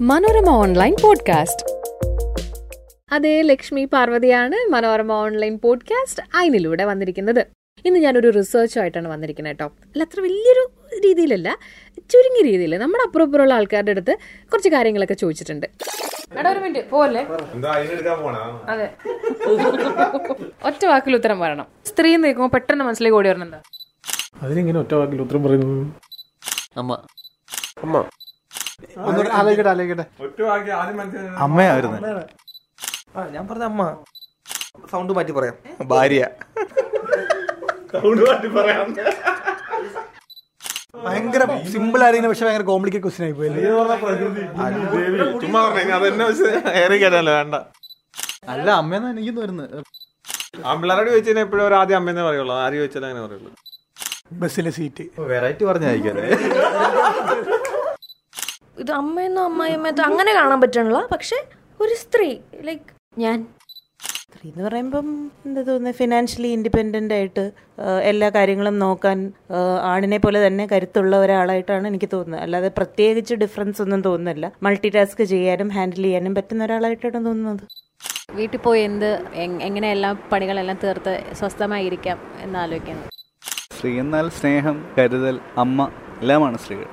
Manorama online podcast. അതെ ലക്ഷ്മി പാർവതിയാണ് Manorama online podcast അയിനിലൂടെ വന്നിരിക്കുന്നത്. ഇന്ന് ഞാനൊരു റിസർച്ചുമായിട്ടാണ് വന്നിരിക്കുന്നത് കേട്ടോ. അല്ല അത്ര വലിയൊരു രീതിയിലല്ല ചുരുങ്ങിയ രീതിയിൽ നമ്മുടെ അപ്പുറപ്പുറമുള്ള ആൾക്കാരുടെ അടുത്ത് കുറച്ച് കാര്യങ്ങളൊക്കെ ചോദിച്ചിട്ടുണ്ട്. ഒരു മിനിറ്റ് പോലെ അതെ. ഒറ്റ വാക്കിൽ ഉത്തരം പറയണം. സ്ത്രീ നീക്കുമ്പോൾ പെട്ടെന്ന് മനസ്സിലേക്ക് ഓടി വരണം എന്താ അതിനെങ്ങനെ ഒറ്റ വാക്കിൽ ഉത്തരം പറയുന്നു? അമ്മ. അമ്മ. ആലോചിക്കട്ടെ ആലോചിക്കട്ടെ. അമ്മയായിരുന്നു. ആ ഞാൻ പറഞ്ഞ അമ്മ. സൗണ്ട് മാറ്റി പറയാം. ഭാര്യ. സൗണ്ട് മാറ്റി പറയാം. ഭയങ്കര സിമ്പിൾ ആയിരുന്നു പക്ഷെ ഭയങ്കര കോംപ്ലിക്കേറ്റ് ക്വസ്റ്റ്യൻ ആയി പോയി നീ പറഞ്ഞ പ്രകൃതി ദേവി. ചുമ്മാ പറഞ്ഞ അതെന്നെ വെച്ച് ഏറി കയറ്റാനല്ലോ വേണ്ട. അല്ല അമ്മയെന്നാ എനിക്ക് വരുന്നത് ആമ്പിള്ളാരോട് ചോദിച്ചാൽ എപ്പോഴും ഒരു ആദ്യം അമ്മയെന്നേ പറയുള്ളൂ. ആര് ചോദിച്ചാലും അങ്ങനെ പറയുള്ളൂ. ബസ്സിലെ സീറ്റ് വെറൈറ്റി പറഞ്ഞായിരിക്കും ഇത് അമ്മയെന്നോ അമ്മായിയമ്മയെന്നോ അങ്ങനെ കാണാൻ പറ്റണില്ല. പക്ഷെ ഒരു സ്ത്രീ ലൈക്ക് ഞാൻ. സ്ത്രീ എന്ന് പറയുമ്പം എന്താ തോന്നുന്നത് ഫിനാൻഷ്യലി ഇൻഡിപെൻഡന്റ് ആയിട്ട് എല്ലാ കാര്യങ്ങളും നോക്കാൻ ആണിനെ പോലെ തന്നെ കരുത്തുള്ള ഒരാളായിട്ടാണ് എനിക്ക് തോന്നുന്നത്. അല്ലാതെ പ്രത്യേകിച്ച് ഡിഫറൻസ് ഒന്നും തോന്നുന്നില്ല. മൾട്ടി ടാസ്ക് ചെയ്യാനും ഹാൻഡിൽ ചെയ്യാനും പറ്റുന്ന ഒരാളായിട്ടാണ് തോന്നുന്നത്. വീട്ടിൽ പോയി എന്ത് എങ്ങനെയെല്ലാം എങ്ങനെ എല്ലാ പണികളെല്ലാം തീർത്ത് സ്വസ്ഥമായിരിക്കാം എന്നാലോചിക്കുന്നത് സ്ത്രീ എന്നാൽ സ്നേഹം കരുതൽ അമ്മ എല്ലാമാണ് സ്ത്രീകൾ.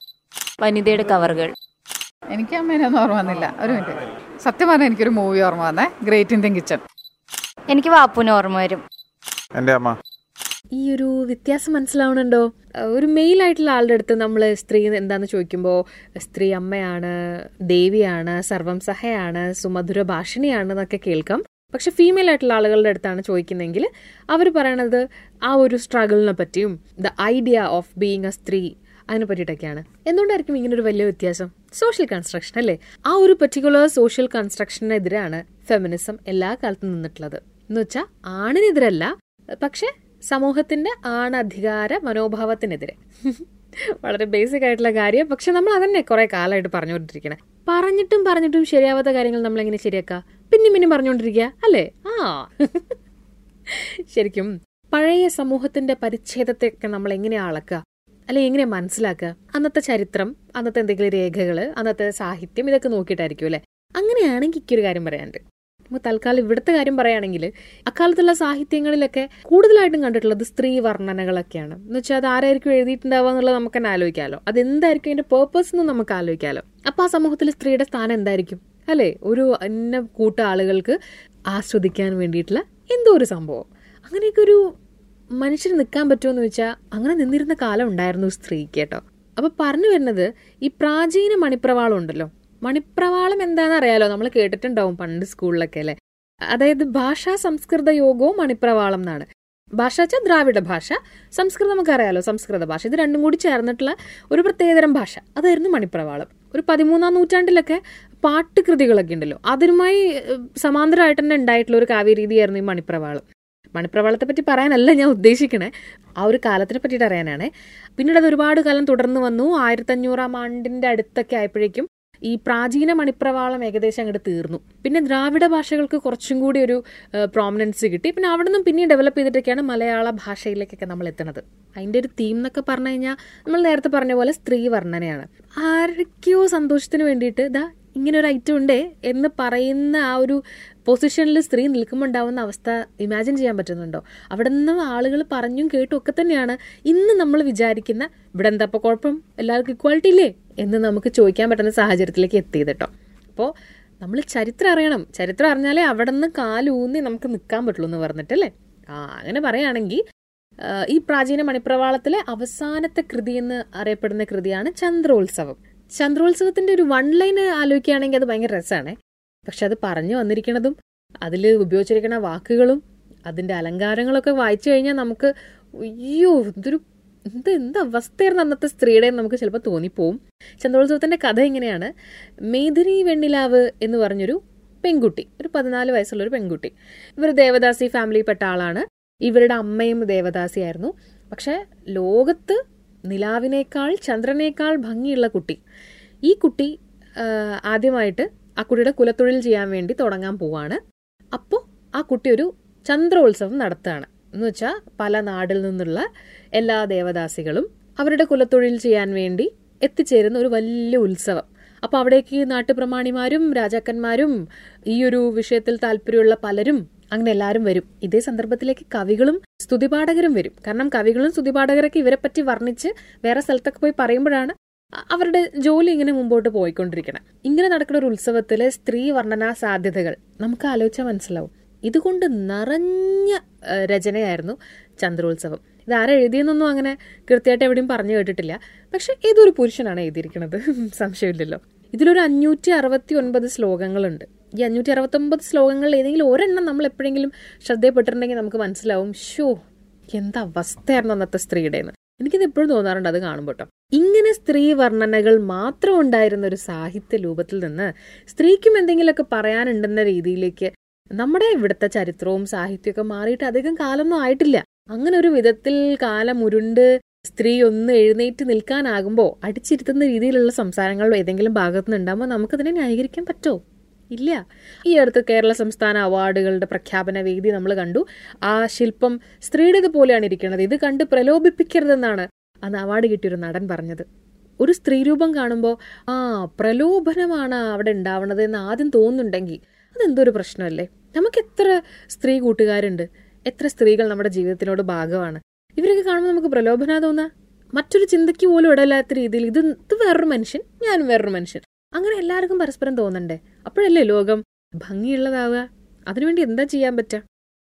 വനിതയുടെ കവറുകൾ. എനിക്ക് അമ്മേനൊന്നും ഓർമ്മ വന്നില്ല. ഒരു മിനിറ്റ്. സത്യം പറഞ്ഞാൽ എനിക്കൊരു മൂവി ഓർമ്മ വന്നേ. ഗ്രേറ്റ് ഇന്ത്യൻ കിച്ചൺ എനിക്ക് വാപ്പുന് ഓർമ്മ വരും. എന്റെ അമ്മ. ഈ ഒരു വ്യത്യാസം മനസ്സിലാവണുണ്ടോ? ഒരു മെയിൽ ആയിട്ടുള്ള ആളുടെ അടുത്ത് നമ്മൾ സ്ത്രീ എന്താന്ന് ചോദിക്കുമ്പോൾ സ്ത്രീ അമ്മയാണ് ദേവിയാണ് സർവം സഹയാണ് സുമധുര ഭാഷിണിയാണ് എന്നൊക്കെ കേൾക്കാം. പക്ഷെ ഫീമെയിൽ ആയിട്ടുള്ള ആളുകളുടെ അടുത്താണ് ചോദിക്കുന്നതെങ്കിൽ അവർ പറയണത് ആ ഒരു സ്ട്രഗിളിനെ പറ്റിയും the idea of being a സ്ത്രീ അതിനെ പറ്റിയിട്ടൊക്കെയാണ്. എന്തുകൊണ്ടായിരിക്കും ഇങ്ങനെ ഒരു വലിയ വ്യത്യാസം? സോഷ്യൽ കൺസ്ട്രക്ഷൻ അല്ലേ? ആ ഒരു പെർട്ടിക്കുലർ സോഷ്യൽ കൺസ്ട്രക്ഷനെതിരാണ് ഫെമിനിസം എല്ലാ കാലത്തും നിന്നിട്ടുള്ളത്. എന്ന് വെച്ചാൽ ആണിനെതിരല്ല പക്ഷെ സമൂഹത്തിന്റെ ആണധികാര മനോഭാവത്തിനെതിരെ. വളരെ ബേസിക് ആയിട്ടുള്ള കാര്യം. പക്ഷെ നമ്മൾ അതന്നെ കുറെ കാലമായിട്ട് പറഞ്ഞുകൊണ്ടിരിക്കണേ. പറഞ്ഞിട്ടും പറഞ്ഞിട്ടും ശരിയാവാത്ത കാര്യങ്ങൾ നമ്മൾ എങ്ങനെ ശരിയാക്കുക പിന്നെയും പിന്നെയും പറഞ്ഞുകൊണ്ടിരിക്കുക അല്ലേ? ആ. ശരിക്കും പഴയ സമൂഹത്തിന്റെ പരിച്ഛേദത്തെയൊക്കെ നമ്മൾ എങ്ങനെയാ അളക്കുക? അല്ലെ എങ്ങനെ മനസ്സിലാക്കുക അന്നത്തെ ചരിത്രം അന്നത്തെ എന്തെങ്കിലും രേഖകൾ അന്നത്തെ സാഹിത്യം ഇതൊക്കെ നോക്കിയിട്ടായിരിക്കും അല്ലെ? അങ്ങനെയാണെങ്കിൽ എനിക്കൊരു കാര്യം പറയാനുണ്ട്. നമ്മൾ തൽക്കാലം ഇവിടുത്തെ കാര്യം പറയുകയാണെങ്കിൽ അക്കാലത്തുള്ള സാഹിത്യങ്ങളിലൊക്കെ കൂടുതലായിട്ടും കണ്ടിട്ടുള്ളത് സ്ത്രീ വർണനകളൊക്കെയാണ്. എന്ന് വെച്ചാൽ അത് ആരായിരിക്കും എഴുതിയിട്ടുണ്ടാവുക എന്നുള്ളത് നമുക്ക് തന്നെ ആലോചിക്കാമല്ലോ അത് എന്തായിരിക്കും അതിന്റെ പേർപ്പസ് എന്ന് നമുക്ക് ആലോചിക്കാമല്ലോ അപ്പൊ ആ സമൂഹത്തിൽ സ്ത്രീയുടെ സ്ഥാനം എന്തായിരിക്കും? അല്ലെ ഒരു അന്ന കൂട്ട ആളുകൾക്ക് ആസ്വദിക്കാൻ വേണ്ടിയിട്ടുള്ള എന്തോ ഒരു സംഭവം. അങ്ങനെയൊക്കെ ഒരു മനുഷ്യന് നിൽക്കാൻ പറ്റുമെന്ന് വെച്ചാൽ അങ്ങനെ നിന്നിരുന്ന കാലം ഉണ്ടായിരുന്നു സ്ത്രീക്ക് കേട്ടോ. അപ്പൊ പറഞ്ഞു വരുന്നത് ഈ പ്രാചീന മണിപ്രവാളം ഉണ്ടല്ലോ. മണിപ്രവാളം എന്താണെന്ന് അറിയാലോ? നമ്മൾ കേട്ടിട്ടുണ്ടാവും പണ്ട് സ്കൂളിലൊക്കെ അല്ലെ? അതായത് ഭാഷാ സംസ്കൃത യോഗവും മണിപ്രവാളം എന്നാണ്. ഭാഷ വെച്ചാൽ ദ്രാവിഡ ഭാഷ സംസ്കൃതം നമുക്കറിയാലോ സംസ്കൃത ഭാഷ. ഇത് രണ്ടും കൂടി ചേർന്നിട്ടുള്ള ഒരു പ്രത്യേകതരം ഭാഷ. അതായിരുന്നു മണിപ്രവാളം. ഒരു പതിമൂന്നാം നൂറ്റാണ്ടിലൊക്കെ പാട്ടുകൃതികളൊക്കെ ഉണ്ടല്ലോ. അതിനുമായി സമാന്തരമായിട്ട് തന്നെ ഉണ്ടായിട്ടുള്ള ഒരു കാവ്യരീതിയായിരുന്നു ഈ മണിപ്രവാളം. മണിപ്രവാളത്തെ പറ്റി പറയാനല്ല ഞാൻ ഉദ്ദേശിക്കണേ. ആ ഒരു കാലത്തിനെ പറ്റിയിട്ട് അറിയാനാണ്. പിന്നീട് അത് ഒരുപാട് കാലം തുടർന്ന് വന്നു. ആയിരത്തഞ്ഞൂറാം ആണ്ടിന്റെ അടുത്തൊക്കെ ആയപ്പോഴേക്കും ഈ പ്രാചീന മണിപ്രവാളം ഏകദേശം അങ്ങോട്ട് തീർന്നു. പിന്നെ ദ്രാവിഡ ഭാഷകൾക്ക് കുറച്ചും കൂടി ഒരു പ്രോമിനൻസ് കിട്ടി. പിന്നെ അവിടെ നിന്നും പിന്നെയും ഡെവലപ്പ് ചെയ്തിട്ടൊക്കെയാണ് മലയാള ഭാഷയിലേക്കൊക്കെ നമ്മൾ എത്തുന്നത് അതിന്റെ ഒരു തീം എന്നൊക്കെ പറഞ്ഞു കഴിഞ്ഞാൽ നമ്മൾ നേരത്തെ പറഞ്ഞ പോലെ സ്ത്രീ വർണനയാണ് ആരൊക്കെയോ സന്തോഷത്തിന് വേണ്ടിയിട്ട് ഇതാ ഇങ്ങനെ ഒരു ഐറ്റം ഉണ്ട് എന്ന് പറയുന്ന ആ ഒരു പൊസിഷനിൽ സ്ത്രീ നിൽക്കുമ്പോൾ ഉണ്ടാവുന്ന അവസ്ഥ ഇമാജിൻ ചെയ്യാൻ പറ്റുന്നുണ്ടോ? അവിടെ നിന്ന് ആളുകൾ പറഞ്ഞും കേട്ടും ഒക്കെ തന്നെയാണ് ഇന്ന് നമ്മൾ വിചാരിക്കുന്ന ഇവിടെ എന്താ ഇപ്പോൾ കുഴപ്പം? എല്ലാവർക്കും ഇക്വാളിറ്റി ഇല്ലേ? എന്ന് നമുക്ക് ചോദിക്കാൻ പറ്റുന്ന സാഹചര്യത്തിലേക്ക് എത്തിയത് കേട്ടോ. അപ്പോൾ നമ്മൾ ചരിത്രം അറിയണം. ചരിത്രം അറിഞ്ഞാലേ അവിടെ നിന്ന് കാലൂന്നി നമുക്ക് നിൽക്കാൻ പറ്റുള്ളൂ എന്ന് പറഞ്ഞിട്ടല്ലേ ആ അങ്ങനെ പറയുകയാണെങ്കിൽ ഈ പ്രാചീന മണിപ്രവാളത്തിലെ അവസാനത്തെ കൃതി എന്ന് അറിയപ്പെടുന്ന കൃതിയാണ് ചന്ദ്രോത്സവം. ചന്ദ്രോത്സവത്തിന്റെ ഒരു വൺ ലൈൻ ആലോചിക്കുകയാണെങ്കിൽ അത് ഭയങ്കര രസമാണ്. പക്ഷെ അത് പറഞ്ഞു വന്നിരിക്കുന്നതും അതിൽ ഉപയോഗിച്ചിരിക്കുന്ന വാക്കുകളും അതിന്റെ അലങ്കാരങ്ങളൊക്കെ വായിച്ചു കഴിഞ്ഞാൽ നമുക്ക് അയ്യോ എന്തൊരു എന്ത് എന്ത് അവസ്ഥയായിരുന്നു അന്നത്തെ സ്ത്രീയുടെ നമുക്ക് ചിലപ്പോൾ തോന്നിപ്പോവും. ചന്ദ്രോത്സവത്തിന്റെ കഥ ഇങ്ങനെയാണ്. മേദിനി വെണ്ണിലാവ് എന്ന് പറഞ്ഞൊരു പെൺകുട്ടി ഒരു പതിനാല് വയസ്സുള്ള ഒരു പെൺകുട്ടി. ഇവർ ദേവദാസി ഫാമിലിയിൽപ്പെട്ട ആളാണ്. ഇവരുടെ അമ്മയും ദേവദാസിയായിരുന്നു. പക്ഷെ ലോകത്ത് നിലാവിനേക്കാൾ ചന്ദ്രനേക്കാൾ ഭംഗിയുള്ള കുട്ടി. ഈ കുട്ടി ആദ്യമായിട്ട് ആ കുട്ടിയുടെ കുലത്തൊഴിൽ ചെയ്യാൻ വേണ്ടി തുടങ്ങാൻ പോവാണ്. അപ്പോൾ ആ കുട്ടി ഒരു ചന്ദ്രോത്സവം നടത്തുകയാണ്. എന്ന് വെച്ചാൽ പല നാടിൽ നിന്നുള്ള എല്ലാ ദേവദാസികളും അവരുടെ കുലത്തൊഴിൽ ചെയ്യാൻ വേണ്ടി എത്തിച്ചേരുന്ന ഒരു വലിയ ഉത്സവം. അപ്പോൾ അവിടേക്ക് നാട്ടുപ്രമാണിമാരും രാജാക്കന്മാരും ഈ ഒരു വിഷയത്തിൽ താല്പര്യമുള്ള പലരും അങ്ങനെ എല്ലാവരും വരും. ഇതേ സന്ദർഭത്തിലേക്ക് കവികളും സ്തുതിപാഠകരും വരും. കാരണം കവികളും സ്തുതിപാഠകരൊക്കെ ഇവരെ പറ്റി വർണിച്ച് വേറെ സ്ഥലത്തൊക്കെ പോയി പറയുമ്പോഴാണ് അവരുടെ ജോലി ഇങ്ങനെ മുമ്പോട്ട് പോയിക്കൊണ്ടിരിക്കണം. ഇങ്ങനെ നടക്കുന്ന ഒരു ഉത്സവത്തിലെ സ്ത്രീ വർണനാ സാധ്യതകൾ നമുക്ക് ആലോചിച്ചാൽ മനസ്സിലാവും. ഇതുകൊണ്ട് നിറഞ്ഞ രചനയായിരുന്നു ചന്ദ്രോത്സവം. ഇത് ആരാ എഴുതിയെന്നൊന്നും അങ്ങനെ കൃത്യമായിട്ട് എവിടെയും പറഞ്ഞു കേട്ടിട്ടില്ല. പക്ഷെ ഏതൊരു പുരുഷനാണ് എഴുതിയിരിക്കുന്നത് സംശയമില്ലല്ലോ. ഇതിലൊരു അഞ്ഞൂറ്റി അറുപത്തി ഒൻപത് ശ്ലോകങ്ങളുണ്ട്. ഈ അഞ്ഞൂറ്റി അറുപത്തൊമ്പത് ശ്ലോകങ്ങളിൽ ഏതെങ്കിലും ഒരെണ്ണം നമ്മൾ എപ്പോഴെങ്കിലും ശ്രദ്ധയപ്പെട്ടിട്ടുണ്ടെങ്കിൽ നമുക്ക് മനസ്സിലാവും ഷോ എന്താ അവസ്ഥയായിരുന്നു അന്നത്തെ സ്ത്രീയുടെ എന്ന് എനിക്കിത് എപ്പോഴും തോന്നാറുണ്ട് അത് കാണുമ്പോൾ കേട്ടോ ഇങ്ങനെ സ്ത്രീ വർണനകൾ മാത്രം ഉണ്ടായിരുന്ന ഒരു സാഹിത്യ രൂപത്തിൽ നിന്ന് സ്ത്രീക്കും എന്തെങ്കിലുമൊക്കെ പറയാനുണ്ടെന്ന രീതിയിലേക്ക് നമ്മുടെ ഇവിടുത്തെ ചരിത്രവും സാഹിത്യമൊക്കെ മാറിയിട്ട് അധികം കാലമൊന്നും ആയിട്ടില്ല. അങ്ങനെ ഒരു വിധത്തിൽ കാലം ഉരുണ്ട് സ്ത്രീ ഒന്ന് എഴുന്നേറ്റ് നിൽക്കാനാകുമ്പോൾ അടിച്ചിരുത്തുന്ന രീതിയിലുള്ള സംസാരങ്ങൾ ഏതെങ്കിലും ഭാഗത്തു നിന്നുണ്ടാകുമ്പോൾ നമുക്കതിനെ ന്യായീകരിക്കാൻ പറ്റുമോ ഇല്ല. ഈ അടുത്ത് കേരള സംസ്ഥാന അവാർഡുകളുടെ പ്രഖ്യാപന വേദി നമ്മൾ കണ്ടു. ആ ശില്പം സ്ത്രീയുടേത് പോലെയാണ് ഇരിക്കുന്നത്. ഇത് കണ്ട് പ്രലോഭിപ്പിക്കരുതെന്നാണ് അന്ന് അവാർഡ് കിട്ടിയൊരു നടൻ പറഞ്ഞത്. ഒരു സ്ത്രീരൂപം കാണുമ്പോൾ ആ പ്രലോഭനമാണ് അവിടെ ഉണ്ടാവണത് എന്ന് ആദ്യം തോന്നുന്നുണ്ടെങ്കിൽ അതെന്തൊരു പ്രശ്നമല്ലേ? നമുക്ക് എത്ര സ്ത്രീ കൂട്ടുകാരുണ്ട്. എത്ര സ്ത്രീകൾ നമ്മുടെ ജീവിതത്തിനോട് ഭാഗമാണ്. ഇവരൊക്കെ കാണുമ്പോൾ നമുക്ക് പ്രലോഭന തോന്നാ. മറ്റൊരു ചിന്തയ്ക്ക് പോലും ഇടയില്ലാത്ത രീതിയിൽ ഇത് ഇത് വേറൊരു മനുഷ്യൻ ഞാനും വേറൊരു മനുഷ്യൻ. അങ്ങനെ എല്ലാവർക്കും പരസ്പരം തോന്നണ്ടേ? അപ്പോഴല്ലേ ലോകം ഭംഗിയുള്ളതാവുക? അതിനുവേണ്ടി എന്താ ചെയ്യാൻ പറ്റുക?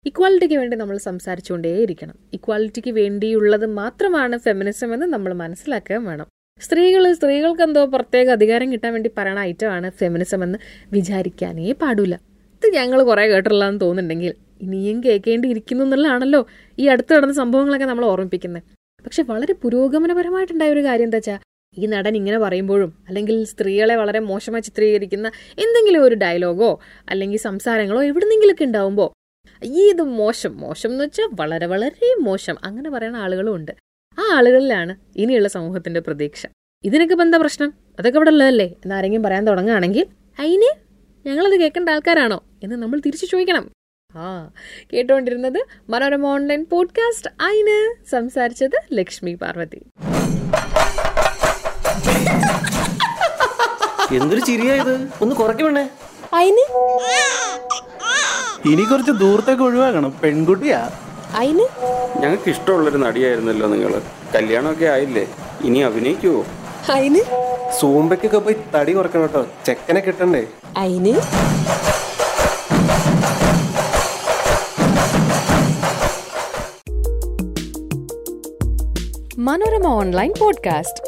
ഇക്വാലിറ്റിക്ക് വേണ്ടി നമ്മൾ സംസാരിച്ചുകൊണ്ടേയിരിക്കണം. ഇക്വാലിറ്റിക്ക് വേണ്ടിയുള്ളത് മാത്രമാണ് ഫെമിനിസം എന്ന് നമ്മൾ മനസ്സിലാക്കുകയും വേണം. സ്ത്രീകൾ സ്ത്രീകൾക്ക് എന്തോ പ്രത്യേക അധികാരം കിട്ടാൻ വേണ്ടി പറയണ ഐറ്റമാണ് ഫെമിനിസം എന്ന് വിചാരിക്കാനേ പാടില്ല. ഇത് ഞങ്ങൾ കുറെ കേട്ടിട്ടുള്ളതെന്ന് തോന്നുന്നുണ്ടെങ്കിൽ ഇനിയും കേൾക്കേണ്ടിയിരിക്കുന്നു എന്നുള്ളതാണല്ലോ ഈ അടുത്ത് നടന്ന സംഭവങ്ങളൊക്കെ നമ്മൾ ഓർമ്മിപ്പിക്കുന്നത്. പക്ഷെ വളരെ പുരോഗമനപരമായിട്ടുണ്ടായ ഒരു കാര്യം എന്താ വെച്ചാൽ ഈ നടൻ ഇങ്ങനെ പറയുമ്പോഴും അല്ലെങ്കിൽ സ്ത്രീകളെ വളരെ മോശമായി ചിത്രീകരിക്കുന്ന എന്തെങ്കിലും ഒരു ഡയലോഗോ അല്ലെങ്കിൽ സംസാരങ്ങളോ എവിടുന്നെങ്കിലൊക്കെ ഉണ്ടാവുമ്പോൾ ഈ ഇത് മോശം മോശം എന്ന് വെച്ചാൽ വളരെ വളരെ മോശം. അങ്ങനെ പറയുന്ന ആളുകളും ഉണ്ട്. ആ ആളുകളിലാണ് ഇനിയുള്ള സമൂഹത്തിന്റെ പ്രതീക്ഷ. ഇതിനൊക്കെ ഇപ്പം എന്താ പ്രശ്നം? അതൊക്കെ ഇവിടെ ഉള്ളതല്ലേ? എന്നാരെങ്കിലും പറയാൻ തുടങ്ങുകയാണെങ്കിൽ അതിന് ഞങ്ങളത് കേൾക്കേണ്ട ആൾക്കാരാണോ എന്ന് നമ്മൾ തിരിച്ചു ചോദിക്കണം. ആ കേട്ടുകൊണ്ടിരുന്നത് മനോരമ ഓൺലൈൻ പോഡ്കാസ്റ്റ് അയിന് സംസാരിച്ചത് ലക്ഷ്മി പാർവതി. എന്തൊരു ചിരിയാ ഇത്? ഒന്ന് കുറയ്ക്കണേ അയിന്? ഇനി കുറച്ച് ദൂരത്തേക്ക് ഒഴിവാക്കണം. പെൺകുട്ടിയാ. അയിന്? ഞങ്ങൾക്ക് ഇഷ്ടമുള്ളൊരു നടിയായിരുന്നല്ലോ നിങ്ങൾ കല്യാണമൊക്കെ ആയില്ലേ? ഇനി അഭിനയിക്കുവോ? അയിന്? സൂമ്പയ്ക്കൊക്കെ പോയി തടി കുറക്കണം കേട്ടോ. ചെക്കനെ കിട്ടണ്ടേ? അയിന്? Manorama online podcast.